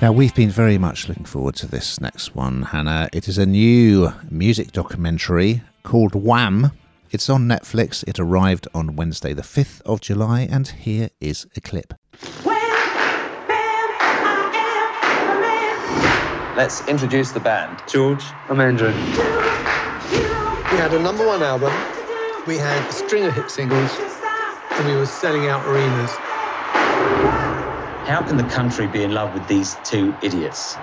Now, we've been very much looking forward to this next one, Hannah. It is a new music documentary called Wham. It's on Netflix. It arrived on Wednesday, the 5th of July, and here is a clip. Let's introduce the band. George, I'm Andrew. We had a number one album, we had a string of hit singles, and we were selling out arenas. How can the country be in love with these two idiots?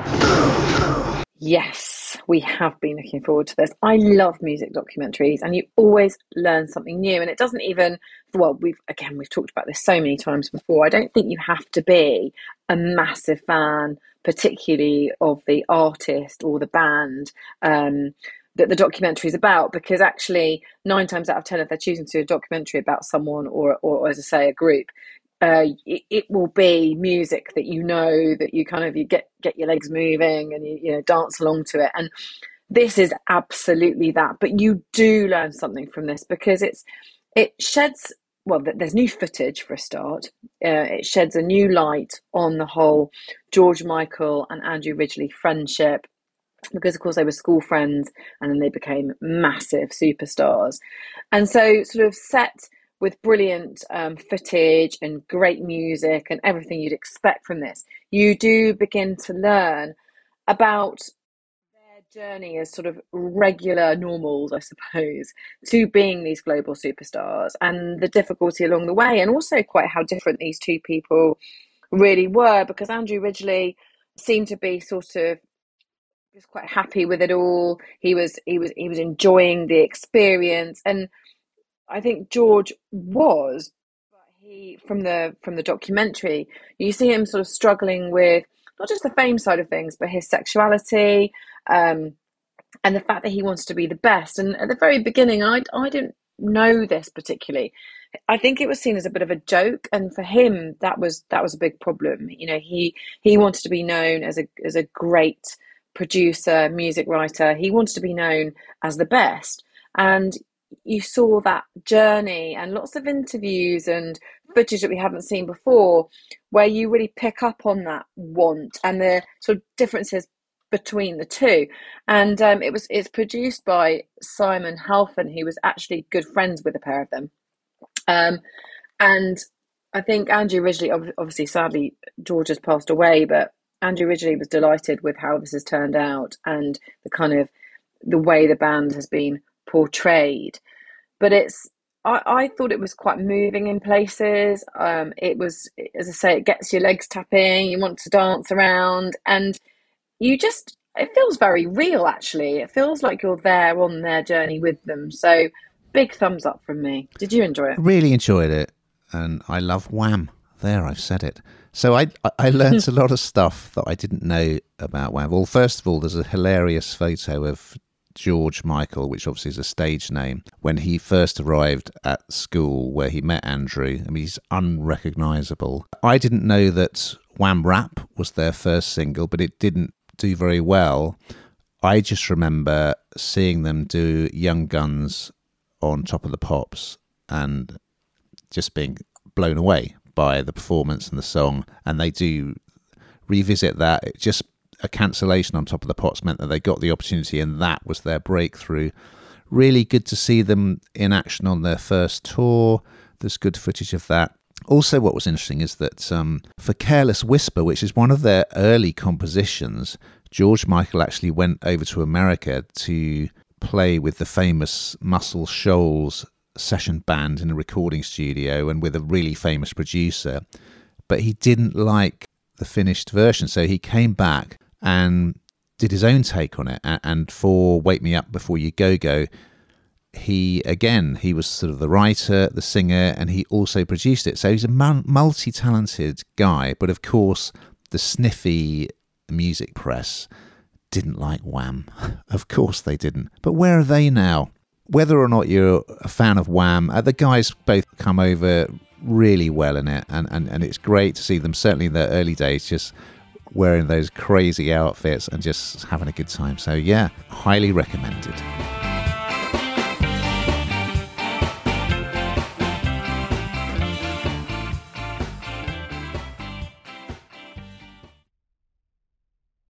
Yes, we have been looking forward to this. I love music documentaries, and you always learn something new. And it doesn't even, well, we've again, we've talked about this so many times before. I don't think you have to be a massive fan particularly of the artist or the band um, that the documentary is about because actually nine times out of ten if they're choosing to do a documentary about someone or, or as i say a group uh, it, it, will be music that you know that you kind of you get get your legs moving and you, you know dance along to it and this is absolutely that but you do learn something from this because it's it sheds well, there's new footage for a start. Uh, it sheds a new light on the whole George Michael and Andrew Ridgeley friendship because, of course, they were school friends and then they became massive superstars. And so, sort of set with brilliant um, footage and great music and everything you'd expect from this, you do begin to learn about their journey as sort of regular normals, I suppose, to being these global superstars and the difficulty along the way, and also quite how different these two people really were. Because Andrew Ridgeley seemed to be sort of just quite happy with it all. He was he was he was enjoying the experience, and I think George was. But he from the from the documentary, you see him sort of struggling with not just the fame side of things, but his sexuality, um, and the fact that he wants to be the best. And at the very beginning, I I didn't know this particularly. I think it was seen as a bit of a joke, and for him, that was that was a big problem. You know, he he wanted to be known as a as a great producer, music writer. He wanted to be known as the best, and you saw that journey and lots of interviews and footage that we haven't seen before, where you really pick up on that want and the sort of differences between the two. And um, it was it's produced by Simon Halfon, who was actually good friends with a pair of them. Um, and I think Andrew Ridgeley, obviously, sadly, George has passed away, but Andrew Ridgeley was delighted with how this has turned out and the kind of the way the band has been portrayed. But it's I, I thought it was quite moving in places. Um, it was, as I say, it gets your legs tapping. You want to dance around, and you just it feels very real. Actually, it feels like you're there on their journey with them. So, big thumbs up from me. Did you enjoy it? Really enjoyed it, and I love Wham. There, I've said it. So I I learned a lot of stuff that I didn't know about Wham. Well, first of all, there's a hilarious photo of George Michael, which obviously is a stage name, when he first arrived at school where he met Andrew. I mean, he's unrecognizable. I didn't know that Wham Rap was their first single, but it didn't do very well. I just remember seeing them do Young Guns on Top of the Pops and just being blown away by the performance and the song. And they do revisit that. It just a cancellation on Top of the Pops meant that they got the opportunity, and that was their breakthrough. Really good to see them in action on their first tour. There's good footage of that. Also, what was interesting is that um, for Careless Whisper, which is one of their early compositions, George Michael actually went over to America to play with the famous Muscle Shoals session band in a recording studio and with a really famous producer. But he didn't like the finished version, so he came back and did his own take on it. And for Wake Me Up Before You Go Go, he again he was sort of the writer, the singer, and he also produced it. So he's a multi-talented guy. But of course, the sniffy music press didn't like Wham. of course they didn't. But where are they now? Whether or not you're a fan of Wham, uh, the guys both come over really well in it, and, and, and it's great to see them. Certainly in their early days, just wearing those crazy outfits and just having a good time. So, yeah, highly recommended.